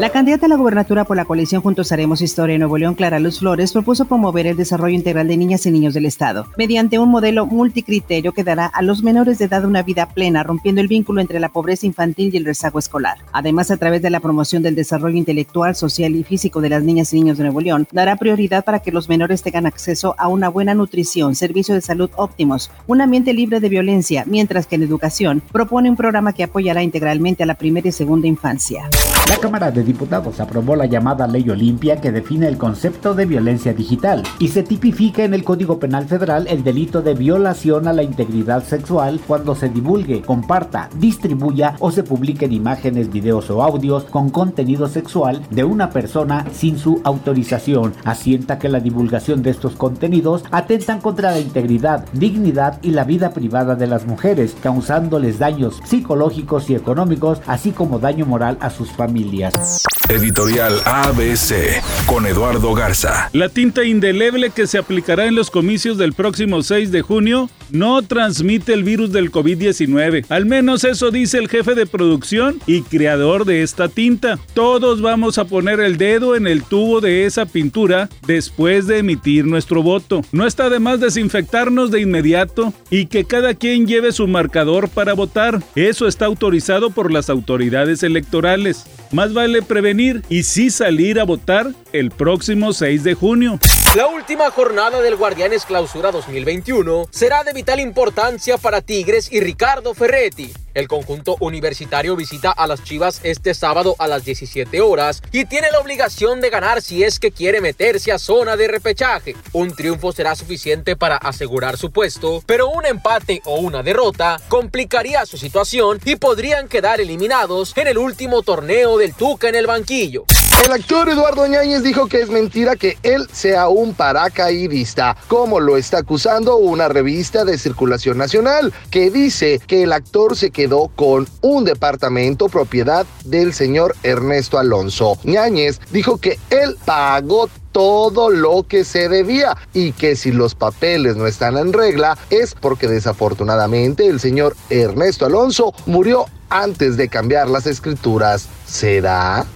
La candidata a la gubernatura por la coalición Juntos Haremos Historia en Nuevo León, Clara Luz Flores, propuso promover el desarrollo integral de niñas y niños del Estado, mediante un modelo multicriterio que dará a los menores de edad una vida plena, rompiendo el vínculo entre la pobreza infantil y el rezago escolar. Además, a través de la promoción del desarrollo intelectual, social y físico de las niñas y niños de Nuevo León, dará prioridad para que los menores tengan acceso a una buena nutrición, servicios de salud óptimos, un ambiente libre de violencia, mientras que en educación propone un programa que apoyará integralmente a la primera y segunda infancia. La Cámara de Diputados aprobó la llamada Ley Olimpia que define el concepto de violencia digital y se tipifica en el Código Penal Federal el delito de violación a la integridad sexual cuando se divulgue, comparta, distribuya o se publiquen imágenes, videos o audios con contenido sexual de una persona sin su autorización. Asienta que la divulgación de estos contenidos atentan contra la integridad, dignidad y la vida privada de las mujeres, causándoles daños psicológicos y económicos, así como daño moral a sus familias. Editorial ABC con Eduardo Garza. La tinta indeleble que se aplicará en los comicios del próximo 6 de junio no transmite el virus del COVID-19. Al menos eso dice el jefe de producción y creador de esta tinta. Todos vamos a poner el dedo en el tubo de esa pintura después de emitir nuestro voto. No está de más desinfectarnos de inmediato y que cada quien lleve su marcador para votar. Eso está autorizado por las autoridades electorales. Más vale prevenir y sí salir a votar el próximo 6 de junio. La última jornada del Guardianes Clausura 2021 será de vital importancia para Tigres y Ricardo Ferretti. El conjunto universitario visita a las Chivas este sábado a las 17 horas y tiene la obligación de ganar si es que quiere meterse a zona de repechaje. Un triunfo será suficiente para asegurar su puesto, pero un empate o una derrota complicaría su situación y podrían quedar eliminados en el último torneo del Tuca en el banquillo. El actor Eduardo Ñáñez dijo que es mentira que él sea un paracaidista, como lo está acusando una revista de circulación nacional, que dice que el actor se quedó con un departamento propiedad del señor Ernesto Alonso. Ñáñez dijo que él pagó todo lo que se debía y que si los papeles no están en regla es porque desafortunadamente el señor Ernesto Alonso murió antes de cambiar las escrituras. ¿Será?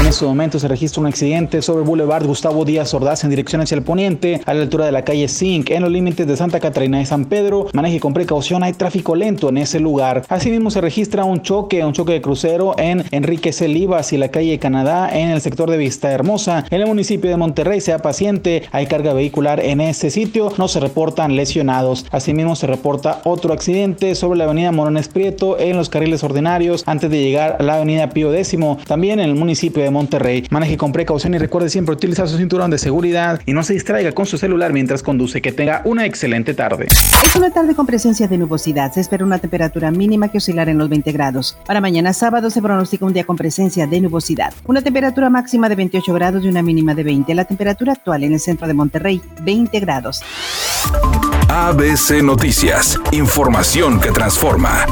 En este momento se registra un accidente sobre el Boulevard Gustavo Díaz Ordaz en dirección hacia el poniente, a la altura de la calle Zinc, en los límites de Santa Catarina y San Pedro. Maneje con precaución, hay tráfico lento en ese lugar. Asimismo se registra un choque, un choque de crucero en Enrique C. Livas y la calle Canadá en el sector de Vista Hermosa. En el municipio de Monterrey, sea paciente, hay carga vehicular en ese sitio, no se reportan lesionados. Asimismo se reporta otro accidente sobre la avenida Morones Prieto en los carriles ordinarios antes de llegar a la avenida Pío X, también en el municipio de Monterrey. Maneje con precaución y recuerde siempre utilizar su cinturón de seguridad y no se distraiga con su celular mientras conduce. Que tenga una excelente tarde. Es una tarde con presencia de nubosidad. Se espera una temperatura mínima que oscilará en los 20 grados. Para mañana sábado se pronostica un día con presencia de nubosidad. Una temperatura máxima de 28 grados y una mínima de 20. La temperatura actual en el centro de Monterrey, 20 grados. ABC Noticias. Información que transforma.